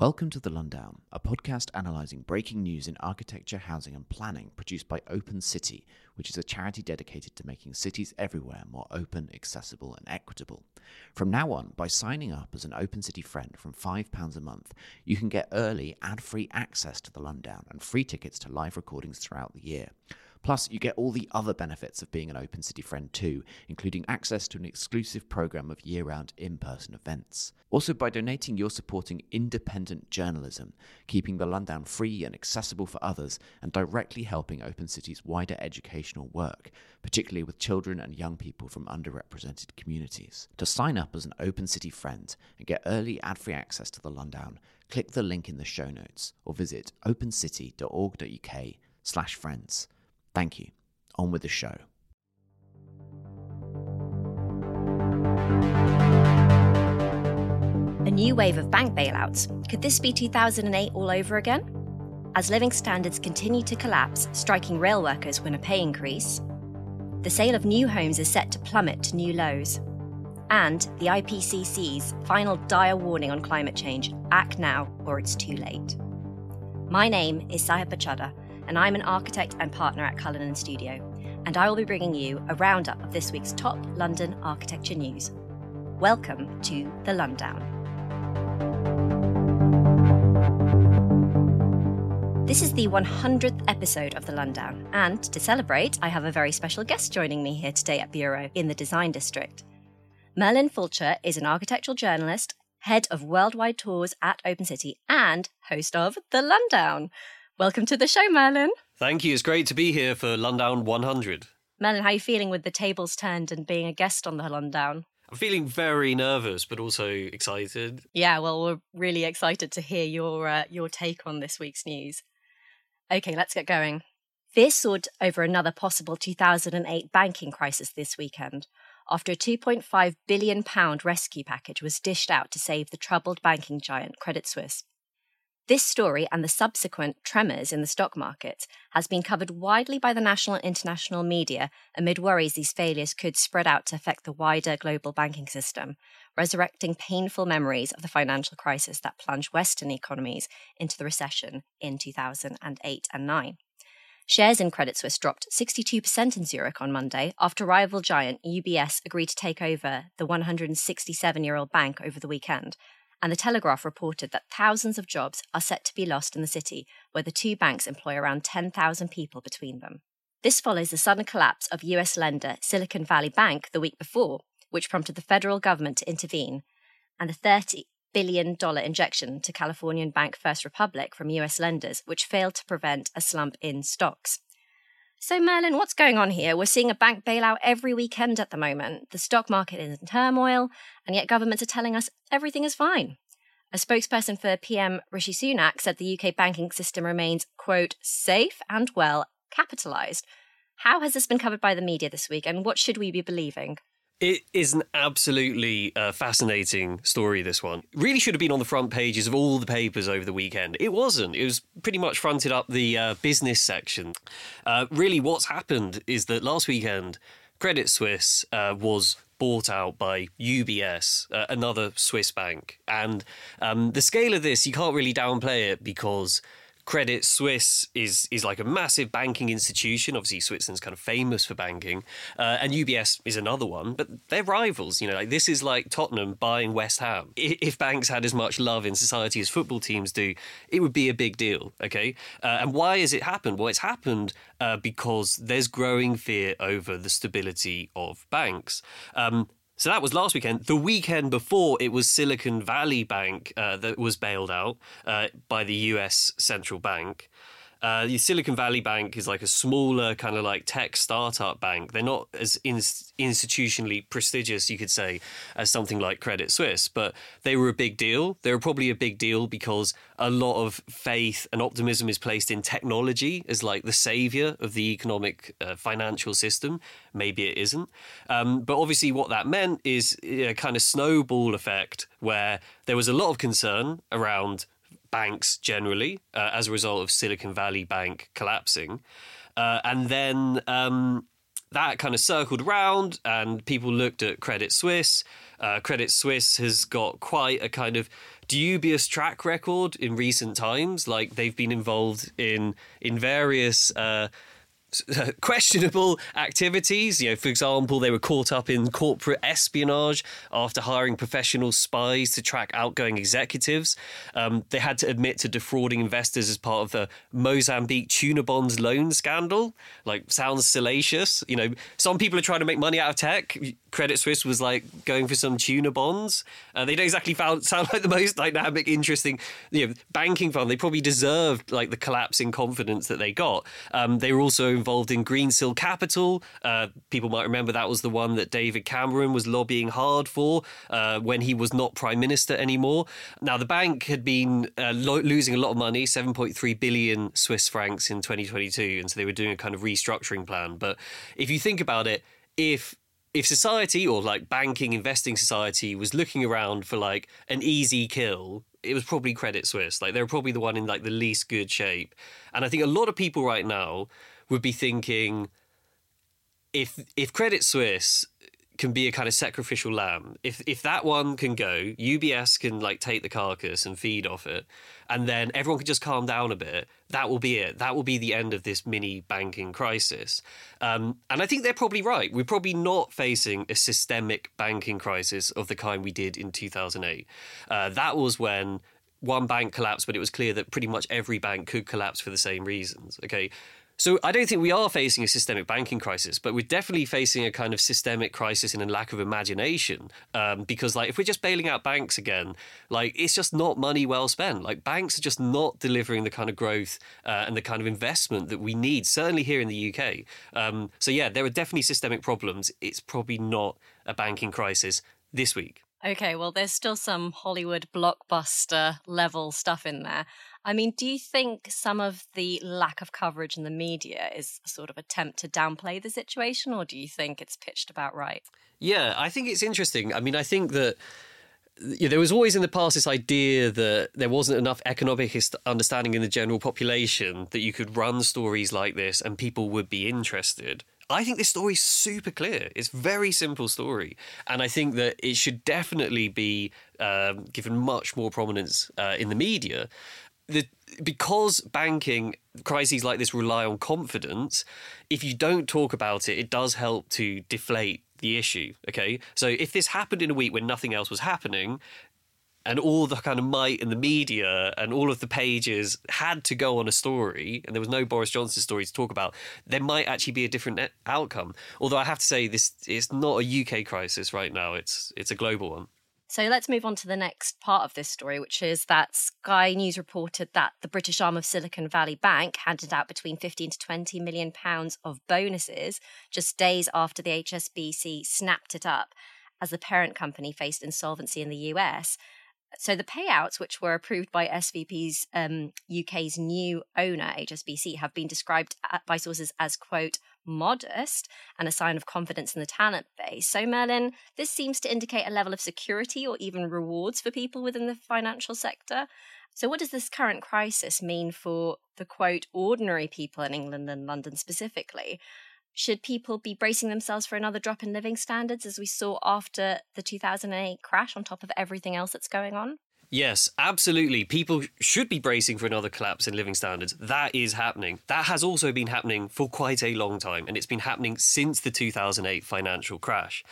Welcome to The Londown, a podcast analysing breaking news in architecture, housing, and planning produced by Open City, which is a charity dedicated to making cities everywhere more open, accessible, and equitable. From now on, by signing up as an Open City friend from £5 a month, you can get early, ad free access to The Londown and free tickets to live recordings throughout the year. Plus, you get all the other benefits of being an Open City friend too, including access to an exclusive program of year round in person events. Also, by donating, you're supporting independent journalism, keeping the Londown free and accessible for others, and directly helping Open City's wider educational work, particularly with children and young people from underrepresented communities. To sign up as an Open City friend and get early ad free access to the Londown, click the link in the show notes or visit opencity.org.uk slash friends. Thank you. On with the show. A new wave of bank bailouts. Could this be 2008 all over again? As living standards continue to collapse, striking rail workers win a pay increase. The sale of new homes is set to plummet to new lows. And the IPCC's final dire warning on climate change act now or it's too late. My name is Sahiba Chadha, and I'm an architect and partner at Cullinan Studio, and I will be bringing you a roundup of this week's top London architecture news. Welcome to The Londown. This is the 100th episode of The Londown, and to celebrate, I have a very special guest joining me here today at Bureau in the Design District. Merlin Fulcher is an architectural journalist, head of worldwide tours at Open City, and host of The Londown. Welcome to the show, Merlin. Thank you. It's great to be here for Londown 100. Merlin, how are you feeling with the tables turned and being a guest on the Londown? I'm feeling very nervous, but also excited. Yeah, well, we're really excited to hear your uh, your take on this week's news. Okay, let's get going. Fear soared over another possible 2008 banking crisis this weekend after a 2.5 billion pound rescue package was dished out to save the troubled banking giant Credit Suisse. This story and the subsequent tremors in the stock market has been covered widely by the national and international media amid worries these failures could spread out to affect the wider global banking system, resurrecting painful memories of the financial crisis that plunged Western economies into the recession in 2008 and 9. Shares in Credit Suisse dropped 62% in Zurich on Monday after rival giant UBS agreed to take over the 167 year old bank over the weekend, and the Telegraph reported that thousands of jobs are set to be lost in the city, where the two banks employ around 10,000 people between them. This follows the sudden collapse of US lender Silicon Valley Bank the week before, which prompted the federal government to intervene, and the $30 billion injection to Californian bank First Republic from US lenders, which failed to prevent a slump in stocks. So, Merlin, what's going on here? We're seeing a bank bailout every weekend at the moment. The stock market is in turmoil, and yet governments are telling us everything is fine. A spokesperson for PM Rishi Sunak said the UK banking system remains, quote, safe and well capitalised. How has this been covered by the media this week, and what should we be believing? It is an absolutely uh, fascinating story, this one. Really should have been on the front pages of all the papers over the weekend. It wasn't. It was pretty much fronted up the uh, business section. Uh, really, what's happened is that last weekend, Credit Suisse uh, was bought out by UBS, uh, another Swiss bank. And um, the scale of this, you can't really downplay it because Credit Suisse is is like a massive banking institution. Obviously, Switzerland's kind of famous for banking, uh, and UBS is another one. But they're rivals. You know, like this is like Tottenham buying West Ham. If banks had as much love in society as football teams do, it would be a big deal. Okay, uh, and why has it happened? Well, it's happened uh, because there's growing fear over the stability of banks. Um, so that was last weekend. The weekend before, it was Silicon Valley Bank uh, that was bailed out uh, by the US central bank. Uh, the Silicon Valley Bank is like a smaller kind of like tech startup bank. They're not as in- institutionally prestigious, you could say, as something like Credit Suisse, but they were a big deal. They were probably a big deal because a lot of faith and optimism is placed in technology as like the savior of the economic uh, financial system. Maybe it isn't. Um, but obviously, what that meant is a kind of snowball effect where there was a lot of concern around banks generally uh, as a result of Silicon Valley Bank collapsing. Uh, and then um, that kind of circled around, and people looked at Credit Suisse. Uh, Credit Suisse has got quite a kind of dubious track record in recent times. Like they've been involved in in various uh, questionable activities. You know, for example, they were caught up in corporate espionage after hiring professional spies to track outgoing executives. Um, they had to admit to defrauding investors as part of the Mozambique tuna bonds loan scandal. Like, sounds salacious. You know, some people are trying to make money out of tech. Credit Suisse was like going for some tuna bonds. Uh, they don't exactly found, sound like the most dynamic, interesting, you know, banking fund. They probably deserved like the collapse in confidence that they got. Um, they were also involved in Greensill Capital. Uh, people might remember that was the one that David Cameron was lobbying hard for uh, when he was not prime minister anymore. Now the bank had been uh, lo- losing a lot of money, 7.3 billion Swiss francs in 2022, and so they were doing a kind of restructuring plan. But if you think about it, if if society or like banking investing society was looking around for like an easy kill it was probably credit suisse like they're probably the one in like the least good shape and i think a lot of people right now would be thinking if if credit suisse can be a kind of sacrificial lamb. If if that one can go, UBS can like take the carcass and feed off it, and then everyone can just calm down a bit. That will be it. That will be the end of this mini banking crisis. Um, and I think they're probably right. We're probably not facing a systemic banking crisis of the kind we did in 2008. Uh, that was when one bank collapsed, but it was clear that pretty much every bank could collapse for the same reasons. Okay. So I don't think we are facing a systemic banking crisis, but we're definitely facing a kind of systemic crisis in a lack of imagination. Um, because like if we're just bailing out banks again, like it's just not money well spent. Like banks are just not delivering the kind of growth uh, and the kind of investment that we need. Certainly here in the UK. Um, so yeah, there are definitely systemic problems. It's probably not a banking crisis this week. Okay, well, there's still some Hollywood blockbuster level stuff in there. I mean, do you think some of the lack of coverage in the media is sort of attempt to downplay the situation, or do you think it's pitched about right? Yeah, I think it's interesting. I mean, I think that there was always in the past this idea that there wasn't enough economic understanding in the general population that you could run stories like this and people would be interested. I think this story is super clear. It's very simple story, and I think that it should definitely be um, given much more prominence uh, in the media the because banking crises like this rely on confidence, if you don't talk about it, it does help to deflate the issue. Okay, so if this happened in a week when nothing else was happening, and all the kind of might in the media and all of the pages had to go on a story, and there was no Boris Johnson story to talk about, there might actually be a different outcome. Although I have to say, this it's not a UK crisis right now; it's it's a global one. So let's move on to the next part of this story, which is that Sky News reported that the British arm of Silicon Valley Bank handed out between 15 to 20 million pounds of bonuses just days after the HSBC snapped it up as the parent company faced insolvency in the US. So the payouts, which were approved by SVB's um, UK's new owner, HSBC, have been described by sources as, quote, modest and a sign of confidence in the talent base. So, Merlin, this seems to indicate a level of security or even rewards for people within the financial sector. So, what does this current crisis mean for the quote, ordinary people in England and London specifically? Should people be bracing themselves for another drop in living standards as we saw after the 2008 crash on top of everything else that's going on? Yes, absolutely. People should be bracing for another collapse in living standards. That is happening. That has also been happening for quite a long time, and it's been happening since the 2008 financial crash.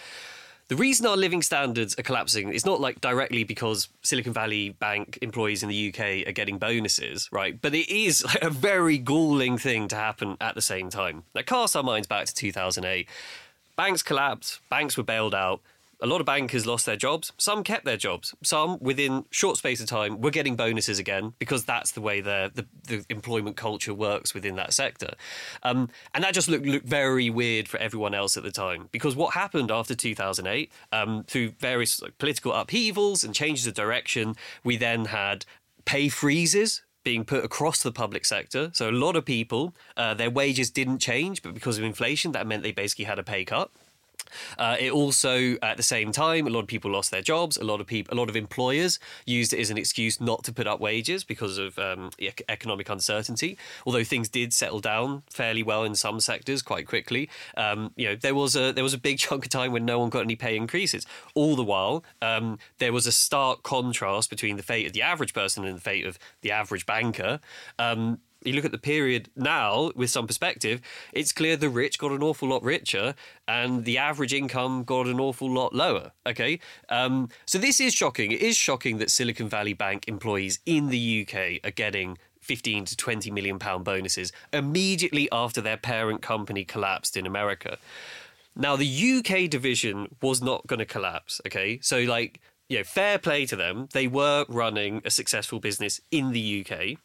The reason our living standards are collapsing is not like directly because Silicon Valley Bank employees in the UK are getting bonuses, right? But it is like a very galling thing to happen at the same time. Now, cast our minds back to 2008. Banks collapsed, banks were bailed out, a lot of bankers lost their jobs. Some kept their jobs. Some, within short space of time, were getting bonuses again because that's the way the, the, employment culture works within that sector. Um, and that just looked, looked very weird for everyone else at the time because what happened after 2008, um, through various like, political upheavals and changes of direction, we then had pay freezes being put across the public sector. So a lot of people, uh, their wages didn't change, but because of inflation, that meant they basically had a pay cut. Uh, it also, at the same time, a lot of people lost their jobs. A lot of people, a lot of employers used it as an excuse not to put up wages because of um, economic uncertainty. Although things did settle down fairly well in some sectors quite quickly, um, you know there was a there was a big chunk of time when no one got any pay increases. All the while, um, there was a stark contrast between the fate of the average person and the fate of the average banker. Um, you look at the period now with some perspective, it's clear the rich got an awful lot richer and the average income got an awful lot lower. Okay. Um, so this is shocking. It is shocking that Silicon Valley Bank employees in the UK are getting 15 to 20 million pound bonuses immediately after their parent company collapsed in America. Now, the UK division was not going to collapse. Okay. So, like, you know, fair play to them. They were running a successful business in the UK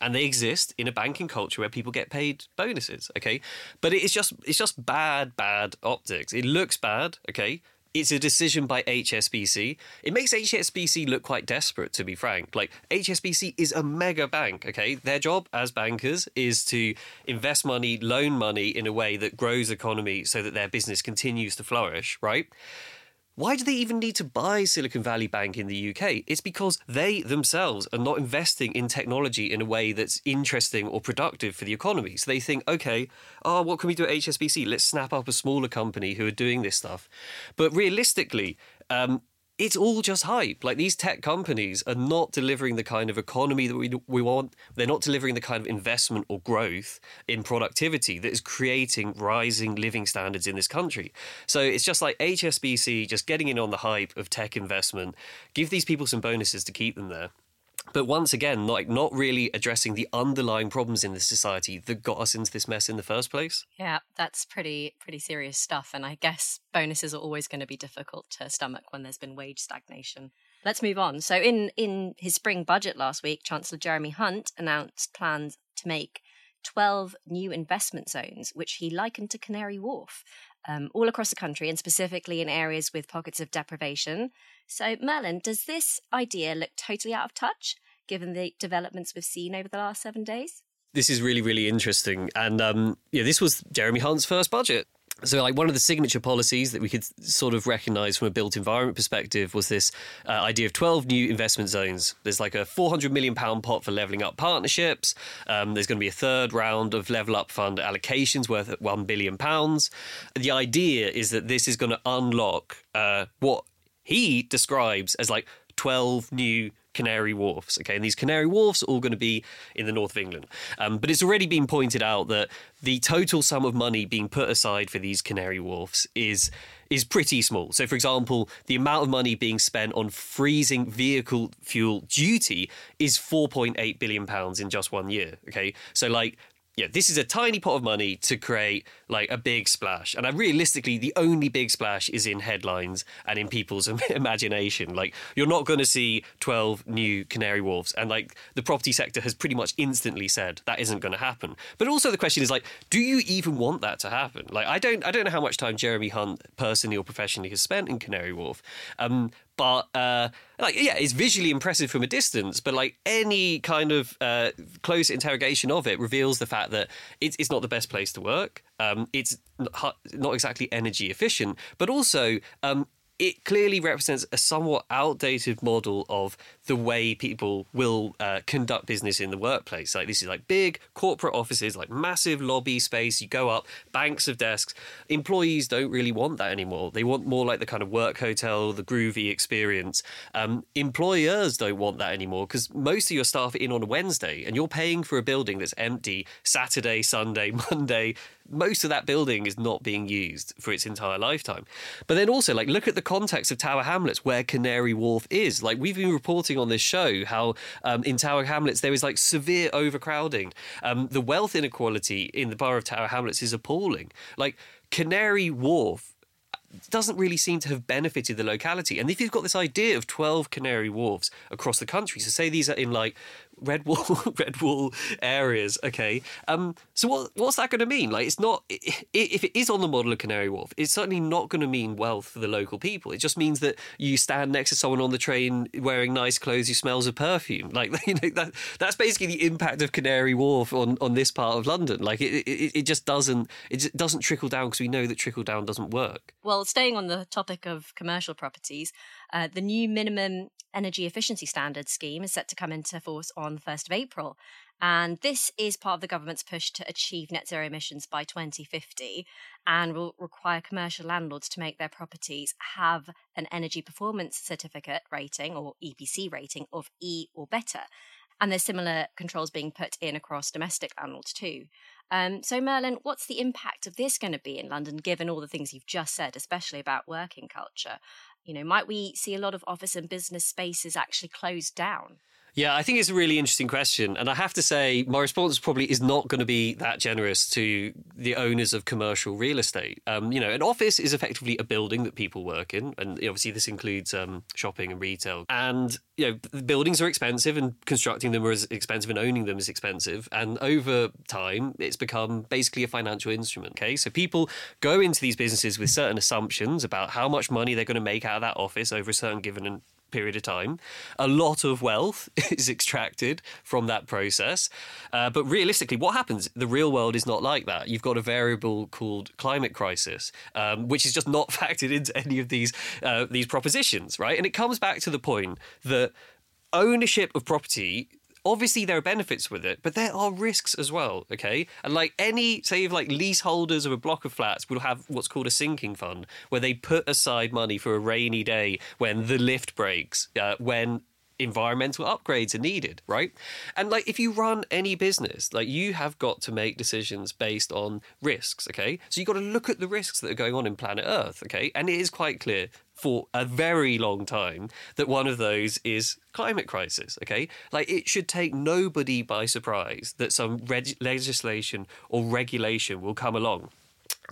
and they exist in a banking culture where people get paid bonuses. Okay, but it's just it's just bad, bad optics. It looks bad. Okay. It's a decision by HSBC. It makes HSBC look quite desperate, to be frank. Like, HSBC is a mega bank, okay? Their job as bankers is to invest money, loan money in a way that grows economy so that their business continues to flourish, right? Why do they even need to buy Silicon Valley Bank in the UK? It's because they themselves are not investing in technology in a way that's interesting or productive for the economy. So they think, okay, oh, what can we do at HSBC? Let's snap up a smaller company who are doing this stuff. But realistically, um, it's all just hype. Like these tech companies are not delivering the kind of economy that we we want. They're not delivering the kind of investment or growth in productivity that is creating rising living standards in this country. So it's just like HSBC just getting in on the hype of tech investment. Give these people some bonuses to keep them there but once again, like not really addressing the underlying problems in the society that got us into this mess in the first place. Yeah, that's pretty pretty serious stuff. And I guess bonuses are always going to be difficult to stomach when there's been wage stagnation. Let's move on. So in in his spring budget last week, Chancellor Jeremy Hunt announced plans to make 12 new investment zones, which he likened to Canary Wharf, um, all across the country and specifically in areas with pockets of deprivation. So, Merlin, does this idea look totally out of touch given the developments we've seen over the last seven days? This is really, really interesting. And um, yeah, this was Jeremy Hunt's first budget. So, like one of the signature policies that we could sort of recognise from a built environment perspective was this uh, idea of 12 new investment zones. There's like a 400 million pound pot for levelling up partnerships. Um, there's going to be a third round of level up fund allocations worth 1 billion pounds. The idea is that this is going to unlock uh, what he describes as like 12 new Canary Wharfs. Okay, and these Canary Wharfs are all going to be in the north of England. Um, but it's already been pointed out that the total sum of money being put aside for these Canary Wharfs is is pretty small. So, for example, the amount of money being spent on freezing vehicle fuel duty is 4.8 billion pounds in just one year. Okay, so like yeah, this is a tiny pot of money to create like a big splash. And I realistically, the only big splash is in headlines and in people's imagination. Like, you're not going to see 12 new Canary Wharfs. And like, the property sector has pretty much instantly said that isn't going to happen. But also, the question is like, do you even want that to happen? Like, I don't, I don't know how much time Jeremy Hunt personally or professionally has spent in Canary Wharf. Um, but uh, like yeah, it's visually impressive from a distance. But like any kind of uh, close interrogation of it reveals the fact that it's, it's not the best place to work. Um, it's not exactly energy efficient, but also um, it clearly represents a somewhat outdated model of the way people will uh, conduct business in the workplace. Like this is like big corporate offices, like massive lobby space. You go up, banks of desks. Employees don't really want that anymore. They want more like the kind of work hotel, the groovy experience. Um, employers don't want that anymore because most of your staff are in on a Wednesday, and you're paying for a building that's empty Saturday, Sunday, Monday, most of that building is not being used for its entire lifetime. But then also, like, look at the context of Tower Hamlets, where Canary Wharf is. Like, we've been reporting on this show how um, in Tower Hamlets there is like severe overcrowding. Um, the wealth inequality in the borough of Tower Hamlets is appalling. Like, Canary Wharf doesn't really seem to have benefited the locality. And if you've got this idea of 12 Canary Wharfs across the country, so say these are in like red wall red wall areas okay. Um so what what's that going to mean? Like it's not if it is on the model of canary wharf it's certainly not going to mean wealth for the local people. It just means that you stand next to someone on the train wearing nice clothes who smells of perfume. Like you know that that's basically the impact of canary wharf on on this part of london. Like it it, it just doesn't it just doesn't trickle down because we know that trickle down doesn't work. Well staying on the topic of commercial properties uh, the new minimum energy efficiency standards scheme is set to come into force on the 1st of April. And this is part of the government's push to achieve net zero emissions by 2050 and will require commercial landlords to make their properties have an energy performance certificate rating or EPC rating of E or better. And there's similar controls being put in across domestic landlords too. Um, so, Merlin, what's the impact of this going to be in London, given all the things you've just said, especially about working culture? You know, might we see a lot of office and business spaces actually closed down? Yeah, I think it's a really interesting question. And I have to say, my response probably is not going to be that generous to the owners of commercial real estate. Um, you know, an office is effectively a building that people work in. And obviously, this includes um, shopping and retail. And, you know, the buildings are expensive and constructing them is expensive and owning them is expensive. And over time, it's become basically a financial instrument. Okay. So people go into these businesses with certain assumptions about how much money they're going to make out of that office over a certain given period of time. A lot of wealth is extracted from that process. Uh, but realistically, what happens? The real world is not like that. You've got a variable called climate crisis, um, which is just not factored into any of these uh, these propositions, right? And it comes back to the point that ownership of property obviously there are benefits with it, but there are risks as well. Okay, and like any say, if like leaseholders of a block of flats will have what's called a sinking fund, where they put aside money for a rainy day when the lift breaks, uh, when environmental upgrades are needed, right? And like if you run any business, like you have got to make decisions based on risks, okay? So you've got to look at the risks that are going on in planet Earth, okay? And it is quite clear for a very long time that one of those is climate crisis, okay? Like it should take nobody by surprise that some reg- legislation or regulation will come along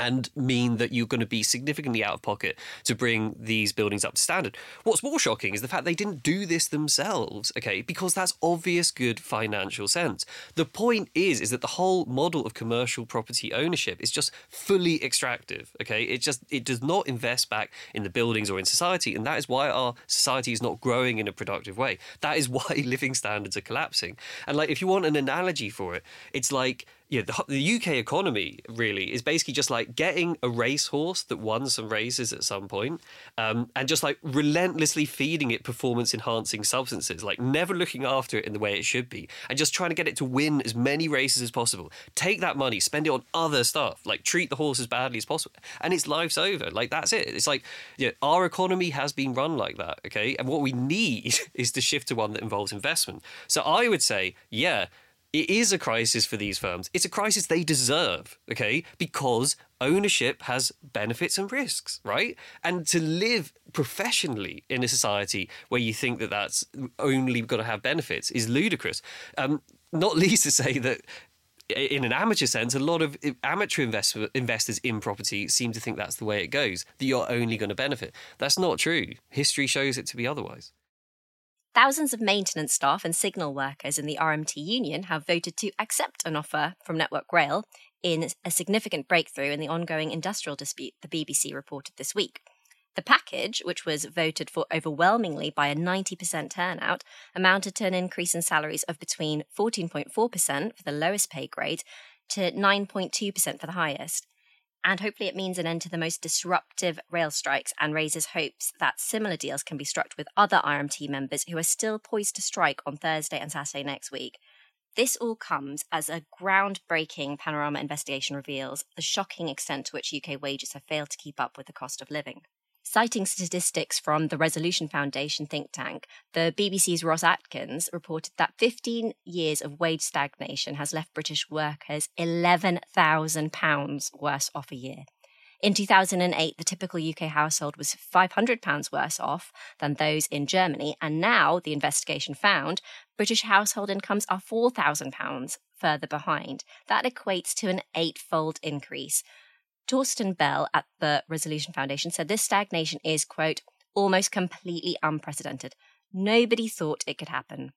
and mean that you're going to be significantly out of pocket to bring these buildings up to standard. What's more shocking is the fact they didn't do this themselves, okay? Because that's obvious good financial sense. The point is is that the whole model of commercial property ownership is just fully extractive, okay? It just it does not invest back in the buildings or in society, and that is why our society is not growing in a productive way. That is why living standards are collapsing. And like if you want an analogy for it, it's like yeah, the, the, UK economy really is basically just like getting a racehorse that won some races at some point, um, and just like relentlessly feeding it performance enhancing substances, like never looking after it in the way it should be, and just trying to get it to win as many races as possible. Take that money, spend it on other stuff, like treat the horse as badly as possible, and its life's over. Like that's it. It's like yeah, our economy has been run like that, okay, and what we need is to shift to one that involves investment. So I would say, yeah it is a crisis for these firms. It's a crisis they deserve, okay? Because ownership has benefits and risks, right? And to live professionally in a society where you think that that's only going to have benefits is ludicrous. Um, not least to say that in an amateur sense, a lot of amateur invest- investors in property seem to think that's the way it goes, that you're only going to benefit. That's not true. History shows it to be otherwise. Thousands of maintenance staff and signal workers in the RMT union have voted to accept an offer from Network Rail in a significant breakthrough in the ongoing industrial dispute, the BBC reported this week. The package, which was voted for overwhelmingly by a 90% turnout, amounted to an increase in salaries of between 14.4% for the lowest pay grade to 9.2% for the highest. And hopefully, it means an end to the most disruptive rail strikes and raises hopes that similar deals can be struck with other RMT members who are still poised to strike on Thursday and Saturday next week. This all comes as a groundbreaking panorama investigation reveals the shocking extent to which UK wages have failed to keep up with the cost of living. Citing statistics from the Resolution Foundation think tank, the BBC's Ros Atkins reported that 15 years of wage stagnation has left British workers £11,000 worse off a year. In 2008, the typical UK household was £500 worse off than those in Germany, and now the investigation found British household incomes are £4,000 further behind. That equates to an eightfold increase. Torsten Bell at the Resolution Foundation said this stagnation is, quote, almost completely unprecedented. Nobody thought it could happen.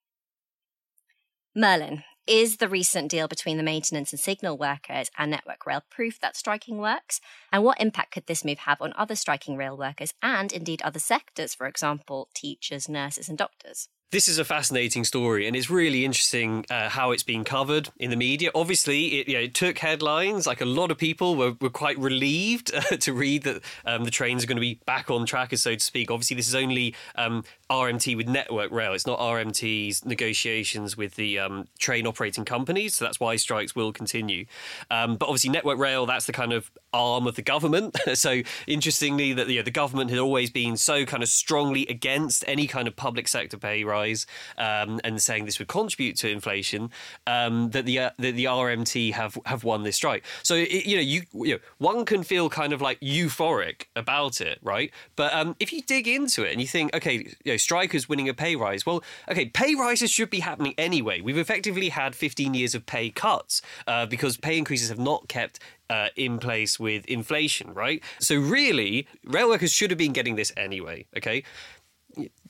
Merlin, is the recent deal between the maintenance and signal workers and Network Rail proof that striking works? And what impact could this move have on other striking rail workers and indeed other sectors, for example, teachers, nurses, and doctors? This is a fascinating story, and it's really interesting uh, how it's been covered in the media. Obviously, it, you know, it took headlines. Like a lot of people were, were quite relieved uh, to read that um, the trains are going to be back on track, so to speak. Obviously, this is only um, RMT with Network Rail. It's not RMT's negotiations with the um, train operating companies, so that's why strikes will continue. Um, but obviously, Network Rail, that's the kind of arm of the government. so interestingly, that you know, the government had always been so kind of strongly against any kind of public sector pay rise um, and saying this would contribute to inflation, um, that the, uh, the, the RMT have have won this strike. So it, you know, you, you know, one can feel kind of like euphoric about it, right? But um, if you dig into it and you think, okay, you know, strikers winning a pay rise, well, okay, pay rises should be happening anyway. We've effectively had 15 years of pay cuts uh, because pay increases have not kept uh, in place with inflation, right? So really, rail workers should have been getting this anyway. Okay,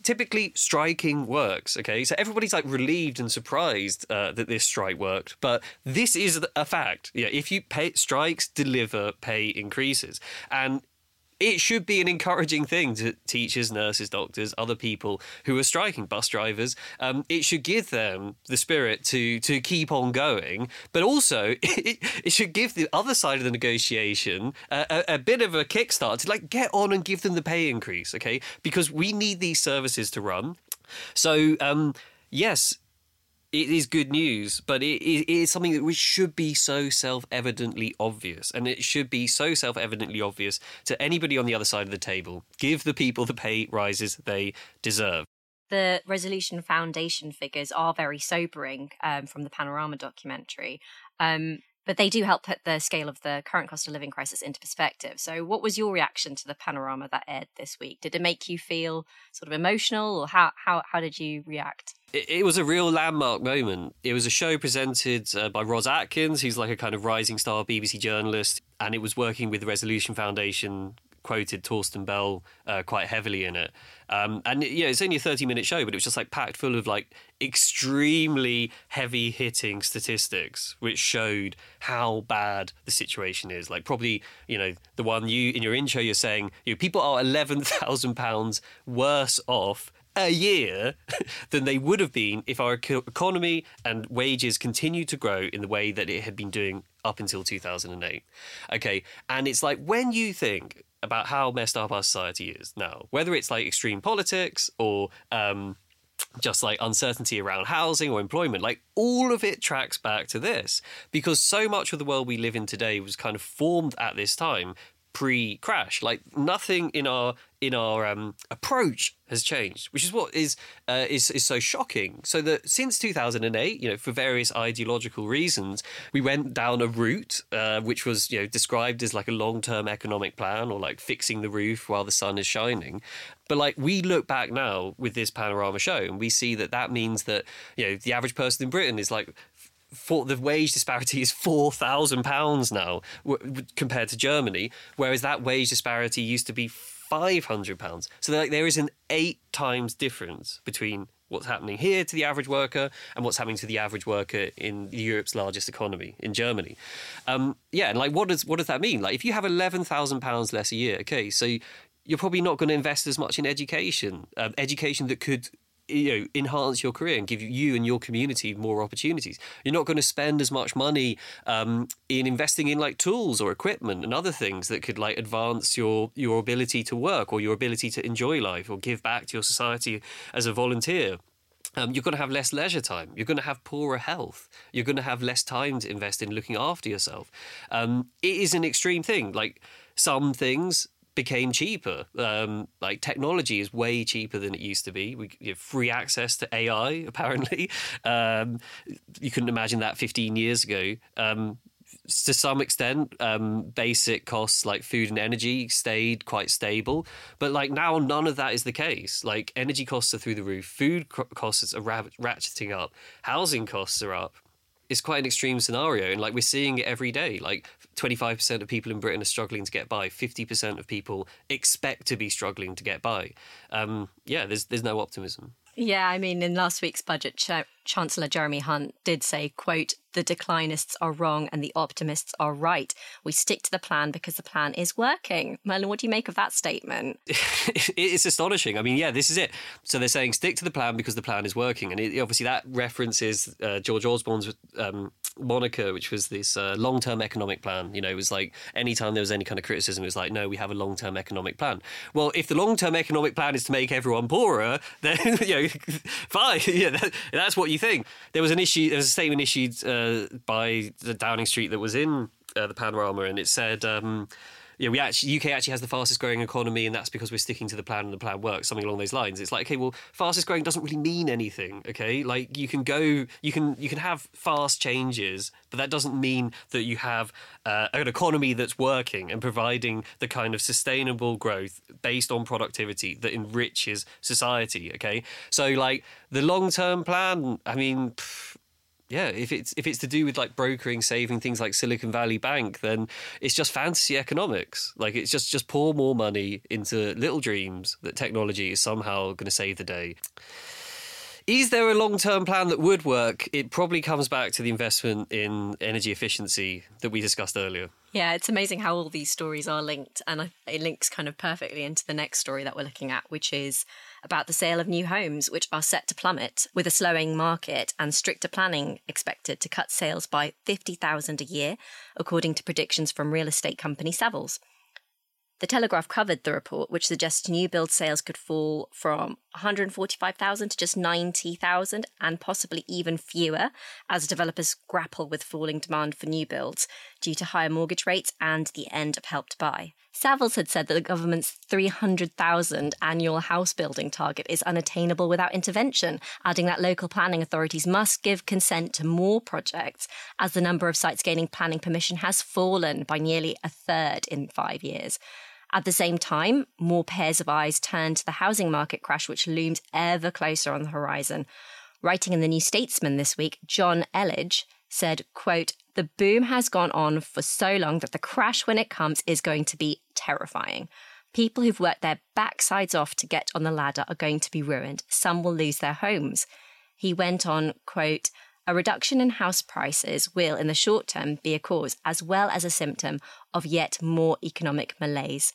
typically striking works okay? So everybody's like relieved and surprised uh, that this strike worked but this is a fact. Yeah if you pay strikes deliver pay increases. And it should be an encouraging thing to teachers, nurses, doctors, other people who are striking, bus drivers. Um, it should give them the spirit to to keep on going, but also it, it should give the other side of the negotiation a, a, a bit of a kickstart to like get on and give them the pay increase, okay? Because we need these services to run. So um, yes, it is good news, but it is something that which should be so self-evidently obvious, and it should be so self-evidently obvious to anybody on the other side of the table. Give the people the pay rises they deserve. The Resolution Foundation figures are very sobering um, from the Panorama documentary. Um, but they do help put the scale of the current cost of living crisis into perspective. So, what was your reaction to the panorama that aired this week? Did it make you feel sort of emotional, or how how how did you react? It, was a real landmark moment. It was a show presented uh, by Ros Atkins, who's like a kind of rising star BBC journalist, and it was working with the Resolution Foundation quoted Torsten Bell uh, quite heavily in it. Um, and yeah, it's only a 30 minute show, but it was just like packed full of like extremely heavy hitting statistics, which showed how bad the situation is. Like probably, you know, the one you in your intro, you're saying, you know, people are £11,000 worse off a year than they would have been if our economy and wages continued to grow in the way that it had been doing up until 2008. Okay, and it's like when you think about how messed up our society is now, whether it's like extreme politics or um, just like uncertainty around housing or employment, like all of it tracks back to this because so much of the world we live in today was kind of formed at this time pre-crash. Like nothing in our in our um, approach has changed, which is what is uh, is is so shocking. So that since 2008, you know, for various ideological reasons, we went down a route uh, which was you know described as like a long-term economic plan or like fixing the roof while the sun is shining. But like we look back now with this panorama show, and we see that that means that you know the average person in Britain is like for the wage disparity is four thousand pounds now w- compared to Germany, whereas that wage disparity used to be five hundred pounds. So like there is an eight times difference between what's happening here to the average worker and what's happening to the average worker in Europe's largest economy, in Germany. Um, yeah, and like what does what does that mean? Like if you have eleven thousand pounds less a year, okay, so you're probably not going to invest as much in education, um, education that could you know enhance your career and give you and your community more opportunities you're not going to spend as much money um, in investing in like tools or equipment and other things that could like advance your your ability to work or your ability to enjoy life or give back to your society as a volunteer um, you're going to have less leisure time. You're going to have poorer health. You're going to have less time to invest in looking after yourself. Um, it is an extreme thing. Like some things became cheaper. Um, like technology is way cheaper than it used to be. We have free access to AI. Apparently, um, you couldn't imagine that 15 years ago. Um, to some extent, um, basic costs like food and energy stayed quite stable. But like now, none of that is the case. Like energy costs are through the roof, food costs are ratcheting up, housing costs are up. It's quite an extreme scenario, and like we're seeing it every day. Like 25% of people in Britain are struggling to get by. 50% of people expect to be struggling to get by. Um, yeah, there's there's no optimism. Yeah, I mean, in last week's budget, Ch- Chancellor Jeremy Hunt did say, quote, the declinists are wrong and the optimists are right. We stick to the plan because the plan is working. Merlin, what do you make of that statement? it's astonishing. I mean, yeah, this is it. So they're saying stick to the plan because the plan is working. And it, obviously that references uh, George Osborne's um, moniker, which was this uh, long term economic plan. You know, it was like anytime there was any kind of criticism, it was like, no, we have a long term economic plan. Well, if the long term economic plan is to make everyone poorer, then, you know, fine. yeah, that, that's what you think. There was an issue, there was a statement issued uh, by the Downing Street that was in uh, the panorama, and it said, um, yeah, we actually UK actually has the fastest growing economy, and that's because we're sticking to the plan and the plan works. Something along those lines. It's like, okay, well, fastest growing doesn't really mean anything. Okay, like you can go, you can you can have fast changes, but that doesn't mean that you have uh, an economy that's working and providing the kind of sustainable growth based on productivity that enriches society. Okay, so like the long term plan. I mean. Yeah, if it's if it's to do with like brokering, saving things like Silicon Valley Bank, then it's just fantasy economics. Like it's just just pour more money into little dreams that technology is somehow going to save the day. Is there a long term plan that would work? It probably comes back to the investment in energy efficiency that we discussed earlier. Yeah, it's amazing how all these stories are linked, and it links kind of perfectly into the next story that we're looking at, which is about the sale of new homes, which are set to plummet with a slowing market and stricter planning expected to cut sales by 50,000 a year, according to predictions from real estate company Savills. The Telegraph covered the report, which suggests new build sales could fall from 145,000 to just 90,000 and possibly even fewer as developers grapple with falling demand for new builds due to higher mortgage rates and the end of Help to Buy. Savills had said that the government's 300,000 annual house building target is unattainable without intervention, adding that local planning authorities must give consent to more projects as the number of sites gaining planning permission has fallen by nearly a third in five years. At the same time, more pairs of eyes turned to the housing market crash, which looms ever closer on the horizon. Writing in the New Statesman this week, Jonn Elledge said, quote, the boom has gone on for so long that the crash when it comes is going to be terrifying. People who've worked their backsides off to get on the ladder are going to be ruined. Some will lose their homes. He went on, quote, a reduction in house prices will, in the short term, be a cause as well as a symptom of yet more economic malaise.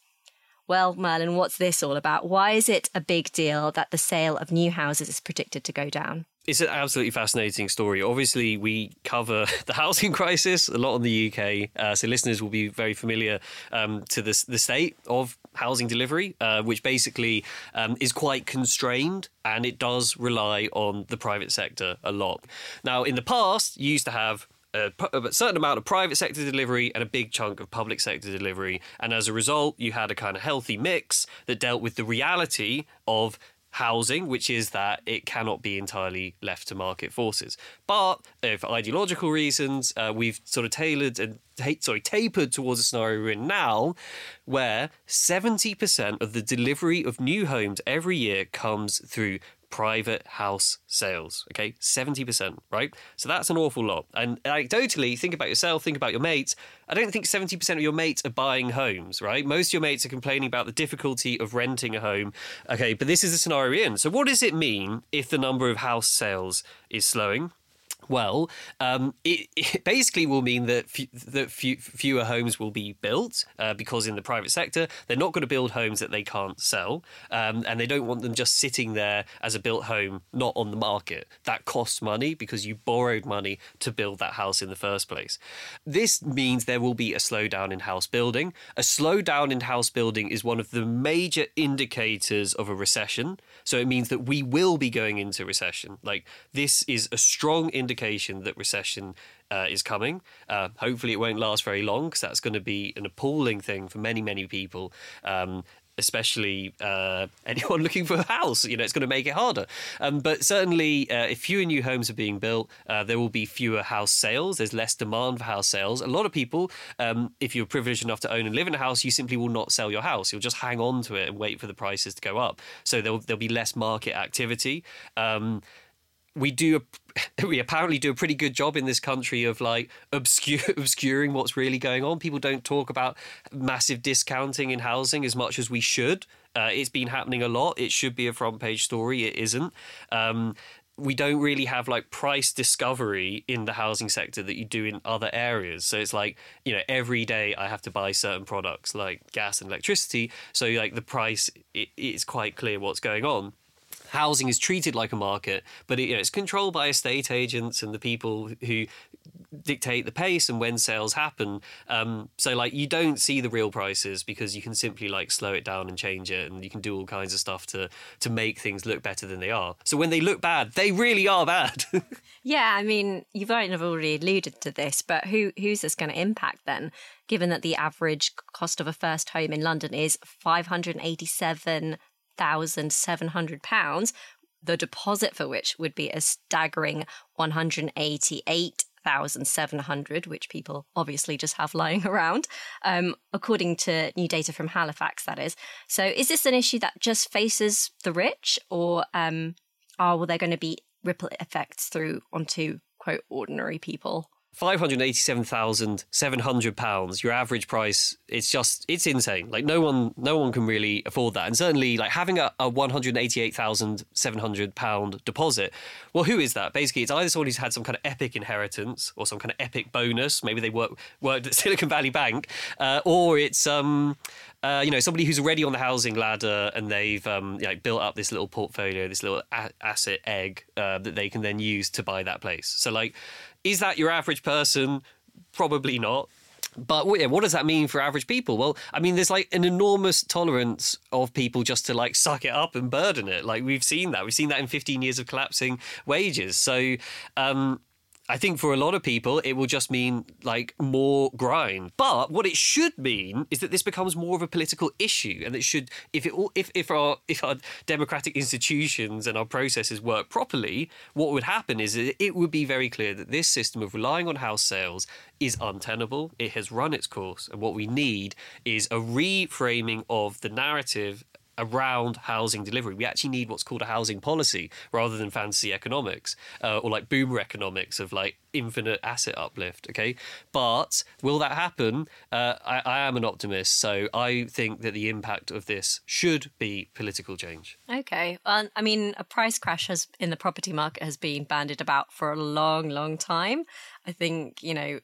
Well, Merlin, what's this all about? Why is it a big deal that the sale of new houses is predicted to go down? It's an absolutely fascinating story. Obviously, we cover the housing crisis a lot in the UK, uh, so listeners will be very familiar um, to the state of housing delivery, uh, which basically um, is quite constrained and it does rely on the private sector a lot. Now, in the past, you used to have a, a, certain amount of private sector delivery and a big chunk of public sector delivery. And as a result, you had a kind of healthy mix that dealt with the reality of housing, which is that it cannot be entirely left to market forces. But uh, for ideological reasons, uh, we've sort of tailored and sorry tapered towards a scenario we're in now, where seventy percent of the delivery of new homes every year comes through private house sales. Okay, 70%, right? So that's an awful lot. And anecdotally, think about yourself, think about your mates. I don't think 70% of your mates are buying homes, right? Most of your mates are complaining about the difficulty of renting a home. Okay, but this is the scenario in. So, what does it mean if the number of house sales is slowing? Well, um, it, it, basically will mean that, f- that f- fewer homes will be built uh, because in the private sector they're not going to build homes that they can't sell, um, and they don't want them just sitting there as a built home, not on the market. That costs money because you borrowed money to build that house in the first place. This means there will be a slowdown in house building. A slowdown in house building is one of the major indicators of a recession. So it means that we will be going into recession. Like this is a strong indicator indication that recession uh, is coming. Uh, hopefully, it won't last very long because that's going to be an appalling thing for many, many people. Um, especially uh, anyone looking for a house. You know, it's going to make it harder. Um, but certainly, uh, if fewer new homes are being built, uh, there will be fewer house sales. There's less demand for house sales. A lot of people, um, if you're privileged enough to own and live in a house, you simply will not sell your house. You'll just hang on to it and wait for the prices to go up. So there'll, there'll be less market activity. Um, we do we apparently do a pretty good job in this country of like obscure, obscuring what's really going on. People don't talk about massive discounting in housing as much as we should. Uh, it's been happening a lot. It should be a front page story. It isn't. Um, we don't really have like price discovery in the housing sector that you do in other areas. So it's like, you know, every day I have to buy certain products like gas and electricity. So like the price, it, it's quite clear what's going on housing is treated like a market, but it, you know, it's controlled by estate agents and the people who dictate the pace and when sales happen. Um, so like you don't see the real prices because you can simply like slow it down and change it, and you can do all kinds of stuff to to make things look better than they are. So when they look bad, they really are bad. yeah, I mean, you've kind of already alluded to this, but who who's this going to impact then? Given that the average cost of a first home in London is five hundred eighty-seven £1,700, the deposit for which would be a staggering 188,700, which people obviously just have lying around, um, according to new data from Halifax, that is. So, is this an issue that just faces the rich, or um, are will there going to be ripple effects through onto quote ordinary people? Five hundred eighty-seven thousand seven hundred pounds. Your average price. It's just it's insane. Like no one, no one can really afford that. And certainly, like having a, a one hundred eighty-eight thousand seven hundred pound deposit. Well, who is that? Basically, it's either someone who's had some kind of epic inheritance or some kind of epic bonus. Maybe they work, worked at Silicon Valley Bank, uh, or it's um, uh, you know, somebody who's already on the housing ladder and they've um, you know, built up this little portfolio, this little a- asset egg uh, that they can then use to buy that place. So, like, is that your average person? Probably not. But what does that mean for average people? Well, I mean, there's like an enormous tolerance of people just to like suck it up and burden it. Like we've seen that. We've seen that in 15 years of collapsing wages. So, um, I think for a lot of people, it will just mean like more grind. But what it should mean is that this becomes more of a political issue, and it should, if it, if if our if our democratic institutions and our processes work properly, what would happen is that it would be very clear that this system of relying on house sales is untenable. It has run its course, and what we need is a reframing of the narrative around housing delivery. We actually need what's called a housing policy rather than fantasy economics uh, or like boomer economics of like infinite asset uplift. Okay, but will that happen? Uh, I, I am an optimist, so I think that the impact of this should be political change. Okay, well, I mean, a price crash has in the property market has been banded about for a long, long time. I think you know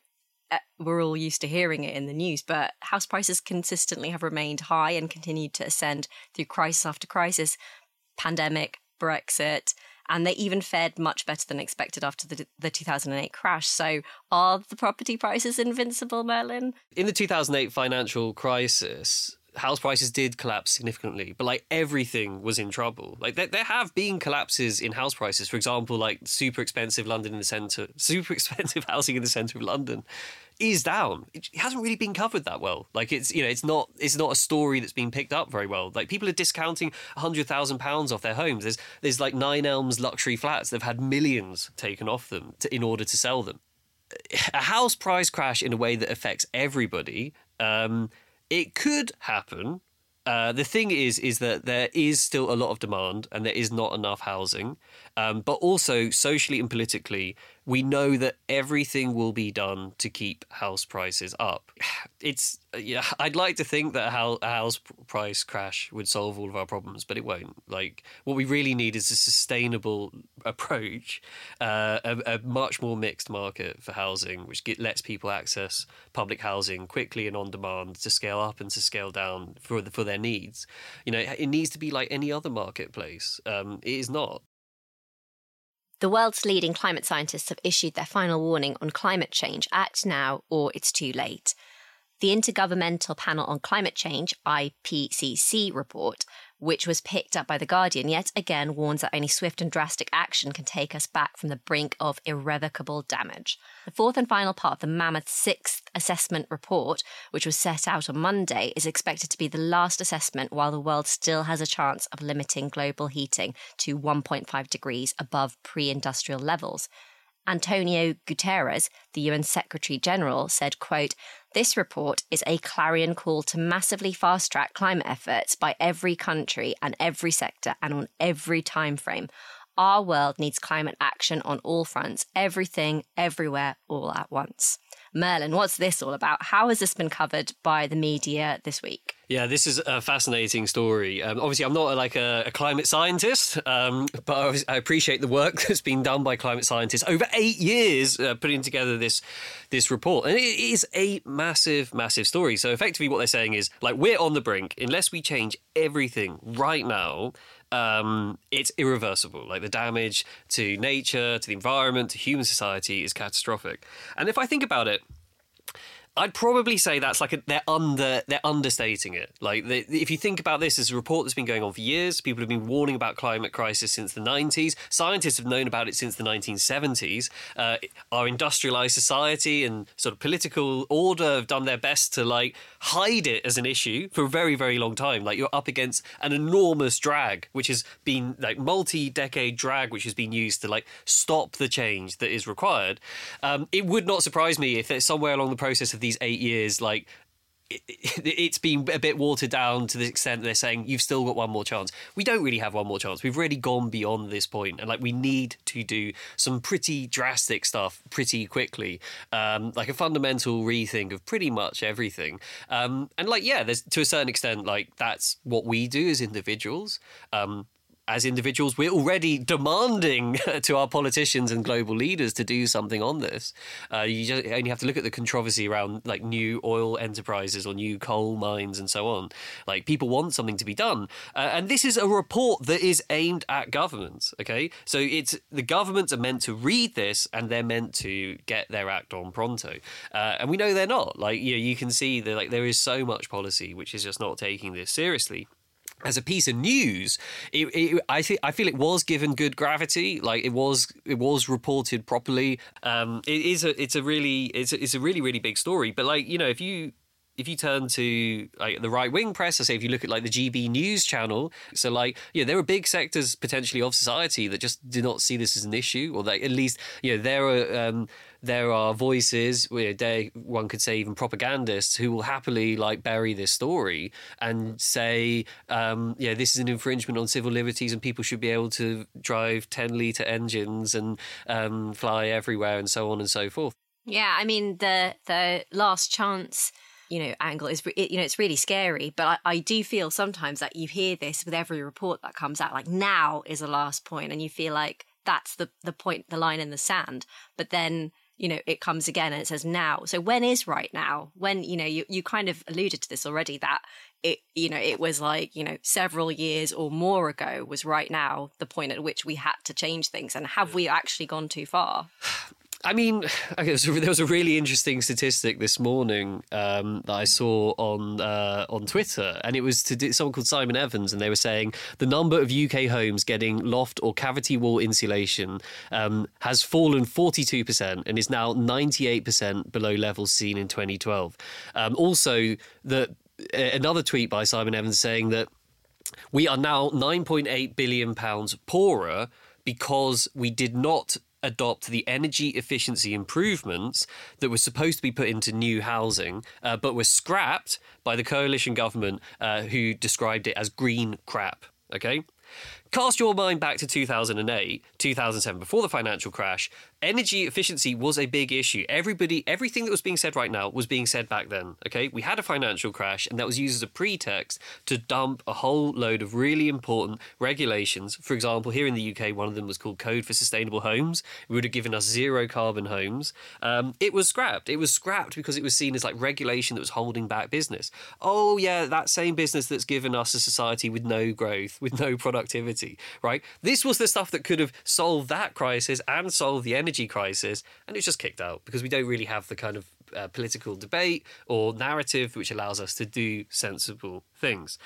Uh, we're all used to hearing it in the news, but house prices consistently have remained high and continued to ascend through crisis after crisis, pandemic, Brexit, and they even fared much better than expected after the, the 2008 crash. So, are the property prices invincible, Merlin? In the 2008 financial crisis, house prices did collapse significantly, but like everything was in trouble. Like there, there have been collapses in house prices. For example, like super expensive London in the centre, super expensive housing in the centre of London is down. It hasn't really been covered that well. Like it's you know it's not it's not a story that's been picked up very well. Like people are discounting hundred thousand pounds off their homes. There's there's like Nine Elms luxury flats that've had millions taken off them to, in order to sell them. A house price crash in a way that affects everybody. Um, it could happen. Uh, the thing is, is that there is still a lot of demand and there is not enough housing. Um, but also socially and politically, we know that everything will be done to keep house prices up. It's yeah, I'd like to think that a house price crash would solve all of our problems, but it won't. Like, what we really need is a sustainable approach, uh, a, a, much more mixed market for housing, which get, lets people access public housing quickly and on demand to scale up and to scale down for the, for their needs. You know, it, needs to be like any other marketplace. Um, it is not. The world's leading climate scientists have issued their final warning on climate change. Act now or it's too late. The Intergovernmental Panel on Climate Change, IPCC report, which was picked up by The Guardian, yet again warns that only swift and drastic action can take us back from the brink of irrevocable damage. The fourth and final part of the mammoth sixth assessment report, which was set out on Monday, is expected to be the last assessment while the world still has a chance of limiting global heating to 1.5 degrees above pre industrial levels. Antonio Guterres, the UN Secretary General, said, quote, This report is a clarion call to massively fast track climate efforts by every country and every sector and on every time frame. Our world needs climate action on all fronts, everything, everywhere, all at once. Merlin, what's this all about? How has this been covered by the media this week? Yeah, this is a fascinating story. Um, obviously, I'm not like a, a climate scientist, um, but I appreciate the work that's been done by climate scientists over eight years uh, putting together this this report, and it is a massive, massive story. So effectively, what they're saying is like we're on the brink unless we change everything right now um, it's irreversible. Like the damage to nature, to the environment, to human society is catastrophic. And if I think about it, I'd probably say that's like a, they're under they're understating it. Like if you think about this as a report that's been going on for years, people have been warning about climate crisis since the 90s. Scientists have known about it since the 1970s. Uh, our industrialized society and sort of political order have done their best to like hide it as an issue for a very very long time. Like you're up against an enormous drag, which has been like multi-decade drag, which has been used to like stop the change that is required. Um, it would not surprise me if there's somewhere along the process of these eight years, like it's been a bit watered down to the extent they're saying you've still got one more chance. We don't really have one more chance. We've really gone beyond this point, and like we need to do some pretty drastic stuff pretty quickly, um, like a fundamental rethink of pretty much everything. Um, and like yeah, there's to a certain extent like that's what we do as individuals. Um, as individuals, we're already demanding to our politicians and global leaders to do something on this. Uh, you just only have to look at the controversy around like new oil enterprises or new coal mines and so on. Like people want something to be done, uh, and this is a report that is aimed at governments. Okay, so it's the governments are meant to read this and they're meant to get their act on pronto, uh, and we know they're not. Like you know, you can see that like there is so much policy which is just not taking this seriously as a piece of news, it, it, I think I feel it was given good gravity. Like it was, it was reported properly. Um, it is a, it's a really, it's a, it's a really, really big story. But like you know, if you if you turn to like the right wing press, I say if you look at like the GB News channel, so like yeah, there are big sectors potentially of society that just do not see this as an issue, or that at least you know there are um, there are voices, they, one could say even propagandists, who will happily like bury this story and say, um, yeah, this is an infringement on civil liberties, and people should be able to drive ten liter engines and um, fly everywhere and so on and so forth. Yeah, I mean the the last chance you know angle is you know it's really scary but I, I, do feel sometimes that you hear this with every report that comes out like now is the last point and you feel like that's the the point the line in the sand but then you know it comes again and it says now so when is right now when you know you, you kind of alluded to this already that it you know it was like you know several years or more ago was right now the point at which we had to change things and have we actually gone too far I mean, okay, there was a really interesting statistic this morning um, that I saw on uh, on Twitter, and it was to someone called Simon Evans, and they were saying the number of UK homes getting loft or cavity wall insulation um, has fallen 42% and is now 98% below levels seen in 2012. Um, also, the another tweet by Simon Evans saying that we are now 9.8 billion pounds poorer because we did not adopt the energy efficiency improvements that were supposed to be put into new housing, uh, but were scrapped by the coalition government, uh, who described it as green crap. Okay. Cast your mind back to 2008, 2007, before the financial crash. Energy efficiency was a big issue. Everybody, everything that was being said right now was being said back then. Okay, we had a financial crash, and that was used as a pretext to dump a whole load of really important regulations. For example, here in the UK, one of them was called Code for Sustainable Homes. It would have given us zero carbon homes. Um, it was scrapped. It was scrapped because it was seen as like regulation that was holding back business. Oh yeah, that same business that's given us a society with no growth, with no productivity, right? This was the stuff that could have solved that crisis and solved the energy crisis, and it's just kicked out because we don't really have the kind of uh, political debate or narrative which allows us to do sensible things.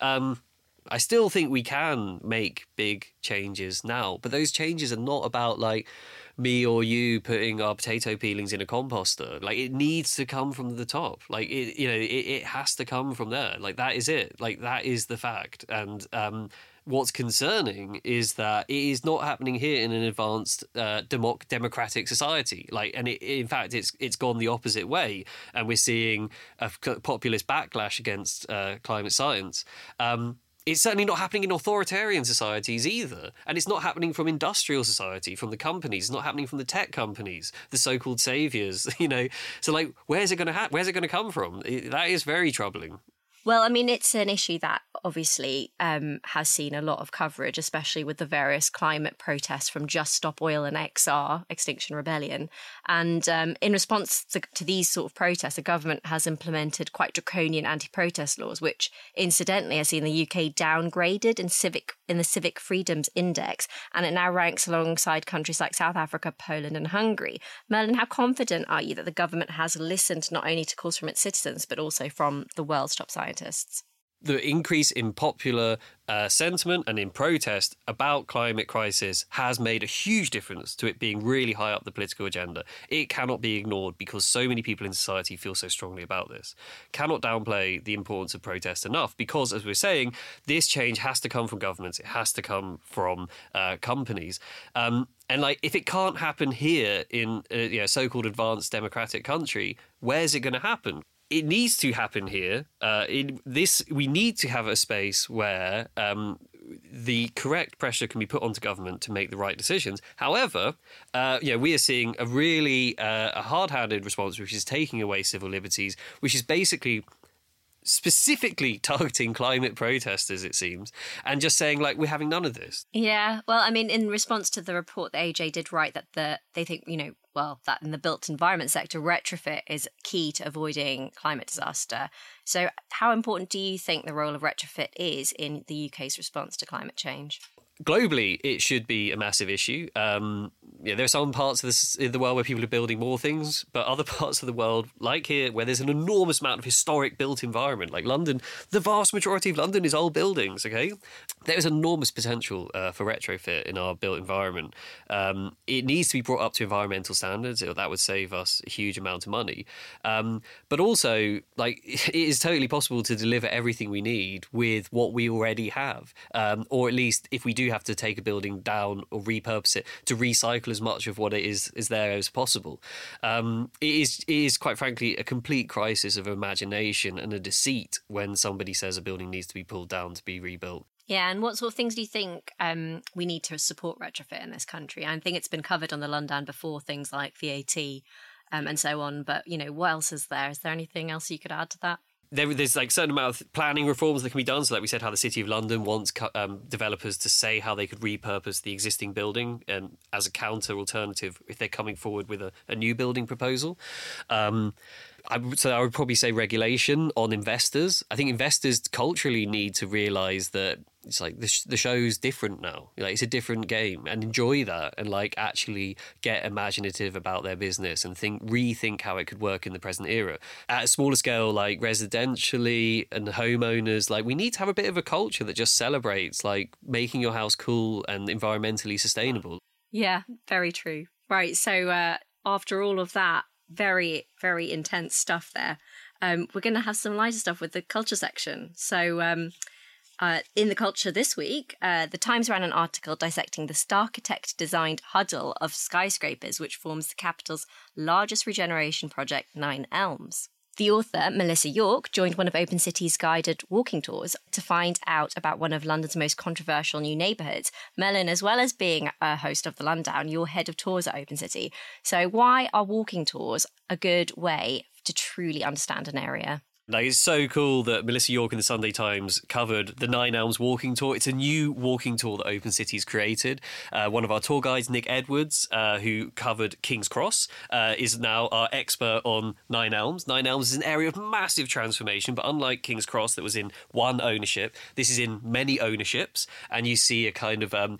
Um, I still think we can make big changes now, but those changes are not about like me or you putting our potato peelings in a composter. Like it needs to come from the top. Like it, you know, it, it has to come from there. Like that is it. Like that is the fact. And um, what's concerning is that it is not happening here in an advanced uh, democ- democratic society. Like, and it, in fact, it's it's gone the opposite way, and we're seeing a populist backlash against uh, climate science. Um, it's certainly not happening in authoritarian societies either. And it's not happening from industrial society, from the companies. It's not happening from the tech companies, the so-called saviors, you know. So like, where's it going to ha- where's it going to come from? It, that is very troubling. Well, I mean, it's an issue that obviously um, has seen a lot of coverage, especially with the various climate protests from Just Stop Oil and XR, Extinction Rebellion. And um, in response to, to, these sort of protests, the government has implemented quite draconian anti-protest laws, which incidentally has seen the UK downgraded in civic in the Civic Freedoms Index, and it now ranks alongside countries like South Africa, Poland, and Hungary. Merlin, how confident are you that the government has listened not only to calls from its citizens but also from the world's top scientists? the increase in popular uh, sentiment and in protest about climate crisis has made a huge difference to it being really high up the political agenda. It cannot be ignored because so many people in society feel so strongly about this. Cannot downplay the importance of protest enough because, as we're saying, this change has to come from governments. It has to come from uh, companies. Um, and like, if it can't happen here in a you know, so-called advanced democratic country, where's it going to happen? It needs to happen here. Uh, in this, we need to have a space where um, the correct pressure can be put onto government to make the right decisions. However, uh, we are seeing a really uh, a hard-handed response, which is taking away civil liberties, which is basically specifically targeting climate protesters, it seems, and just saying like we're having none of this. Yeah, well, I mean, in response to the report, the AJ did write that the they think you know well that in the built environment sector, retrofit is key to avoiding climate disaster. So, how important do you think the role of retrofit is in the UK's response to climate change? Globally, it should be a massive issue. Um, yeah, there are some parts of this in the world where people are building more things, but other parts of the world, like here, where there's an enormous amount of historic built environment, like London, the vast majority of London is old buildings. Okay, there is enormous potential uh, for retrofit in our built environment. Um, it needs to be brought up to environmental standards. That would save us a huge amount of money. Um, but also, like, it is totally possible to deliver everything we need with what we already have, um, or at least if we do have to take a building down or repurpose it to recycle as much of what it is is there as possible. Um, it is it is quite frankly a complete crisis of imagination and a deceit when somebody says a building needs to be pulled down to be rebuilt. Yeah, and what sort of things do you think um, we need to support retrofit in this country? I think it's been covered on the Londown before, things like VAT um, and so on. But you know, what else is there? Is there anything else you could add to that? There, there's like certain amount of planning reforms that can be done. So, like we said, how the City of London wants um, developers to say how they could repurpose the existing building and as a counter alternative if they're coming forward with a, a new building proposal. Um, I so I would probably say regulation on investors. I think investors culturally need to realize that it's like the, sh- the show's different now. Like it's a different game, and enjoy that, and like actually get imaginative about their business and think rethink how it could work in the present era at a smaller scale, like residentially and homeowners. Like we need to have a bit of a culture that just celebrates like making your house cool and environmentally sustainable. Yeah, very true. Right. So uh, after all of that, very, very intense stuff there. Um, we're going to have some lighter stuff with the culture section. So, um, uh, in the culture this week, uh, the Times ran an article dissecting the Starchitect designed huddle of skyscrapers, which forms the capital's largest regeneration project, Nine Elms. The author, Melissa York, joined one of Open City's guided walking tours to find out about one of London's most controversial new neighbourhoods. Merlin, as well as being a host of the Londown, you're head of tours at Open City. So, why are walking tours a good way to truly understand an area? Like it's so cool that Melissa York in the Sunday Times covered the Nine Elms walking tour. It's a new walking tour that Open City's created. Uh, one of our tour guides, Nick Edwards, uh, who covered King's Cross, uh, is now our expert on Nine Elms. Nine Elms is an area of massive transformation, but unlike King's Cross, that was in one ownership, this is in many ownerships, and you see a kind of um,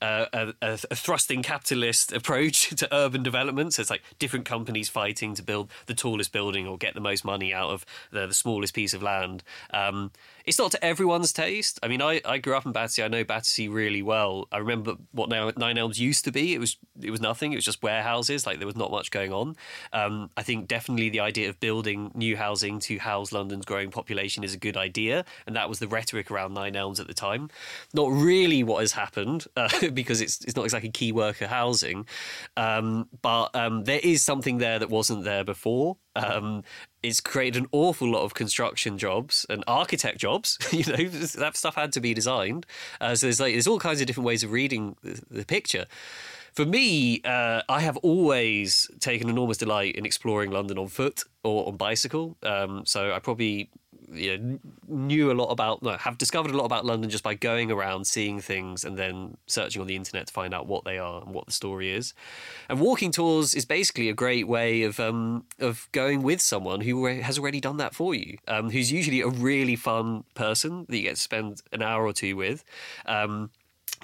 a, a, a, thrusting capitalist approach to urban development. So it's like different companies fighting to build the tallest building or get the most money out of the, the smallest piece of land. Um, it's not to everyone's taste. I mean, I, I grew up in Battersea. I know Battersea really well. I remember what now Nine Elms used to be. It was it was nothing. It was just warehouses. Like there was not much going on. Um, I think definitely the idea of building new housing to house London's growing population is a good idea, and that was the rhetoric around Nine Elms at the time. Not really what has happened uh, because it's it's not exactly key worker housing, um, but um, there is something there that wasn't there before. Um, it's created an awful lot of construction jobs and architect jobs. you know, that stuff had to be designed. Uh, so there's like there's all kinds of different ways of reading the, the picture. For me, uh, I have always taken enormous delight in exploring London on foot or on bicycle. Um, so I probably you know, knew a lot about, no, have discovered a lot about London just by going around, seeing things, and then searching on the internet to find out what they are and what the story is. And walking tours is basically a great way of um, of going with someone who has already done that for you, um, who's usually a really fun person that you get to spend an hour or two with. Um,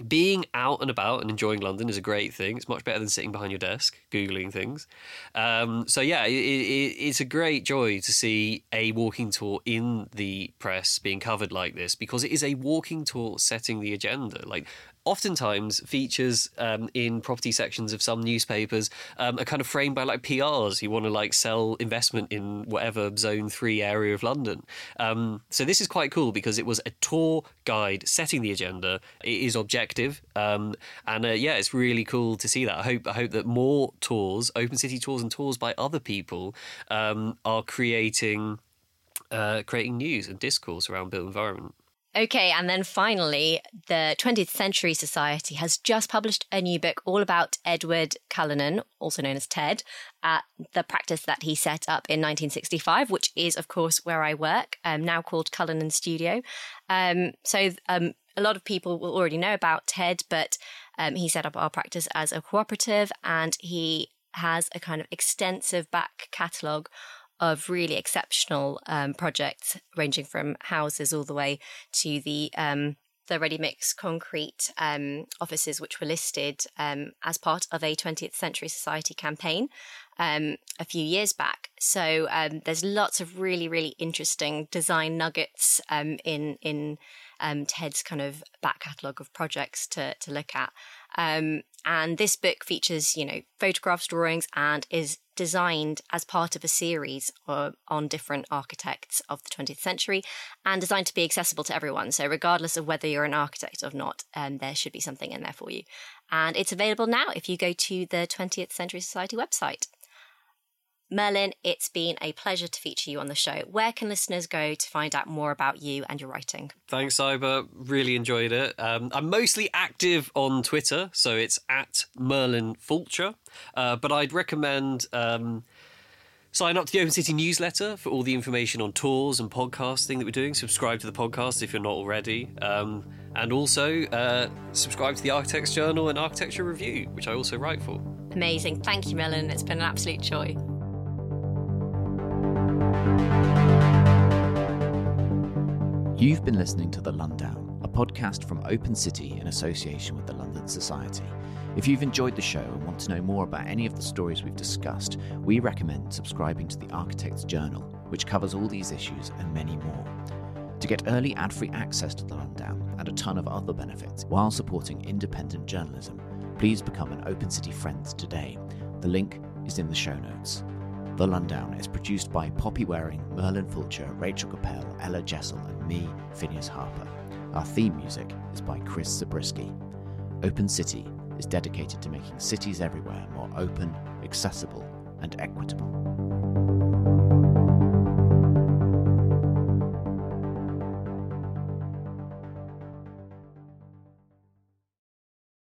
being out and about and enjoying London is a great thing. It's much better than sitting behind your desk googling things. Um, so yeah, it, it, it's a great joy to see a walking tour in the press being covered like this because it is a walking tour setting the agenda. Like oftentimes features um, in property sections of some newspapers um, are kind of framed by like PRs who want to like sell investment in whatever zone three area of London. Um, so this is quite cool because it was a tour guide setting the agenda. It is objective, um, and uh, yeah, it's really cool to see that. I hope I hope that more tours, open city tours, and tours by other people um, are creating. Uh, creating news and discourse around built environment. Okay, and then finally, the 20th Century Society has just published a new book all about Edward Cullinan, also known as Ted, uh, the practice that he set up in 1965, which is, of course, where I work, um, now called Cullinan Studio. Um, so um, a lot of people will already know about Ted, but um, he set up our practice as a cooperative and he has a kind of extensive back catalogue of really exceptional um, projects, ranging from houses all the way to the um, the ready mix concrete um, offices, which were listed um, as part of a 20th Century Society campaign um, a few years back. So there's lots of really, really interesting design nuggets in in Ted's kind of back catalogue of projects to to look at. Um, and this book features, you know, photographs, drawings, and is designed as part of a series on different architects of the 20th century and designed to be accessible to everyone. So, regardless of whether you're an architect or not, um, there should be something in there for you. And it's available now if you go to the 20th Century Society website. Merlin, it's been a pleasure to feature you on the show. Where can listeners go to find out more about you and your writing? Thanks, Iber. Really enjoyed it. Um, I'm mostly active on Twitter, so it's at Merlin Fulcher. Uh, but I'd recommend. Um, Sign up to the Open City newsletter for all the information on tours and podcasting that we're doing. Subscribe to the podcast if you're not already. Um, and also uh, subscribe to the Architects Journal and Architecture Review, which I also write for. Amazing. Thank you, Merlin. It's been an absolute joy. You've been listening to The Londown, a podcast from Open City in association with the London Society. If you've enjoyed the show and want to know more about any of the stories we've discussed, we recommend subscribing to the Architect's Journal, which covers all these issues and many more. To get early ad free access to The Londown and a ton of other benefits while supporting independent journalism, please become an Open City friend today. The link is in the show notes. The Londown is produced by Poppy Waring, Merlin Fulcher, Rachel Capel, Ella Jessel, and me, Phineas Harper. Our theme music is by Chris Zabriskie. Open City is dedicated to making cities everywhere more open, accessible, and equitable.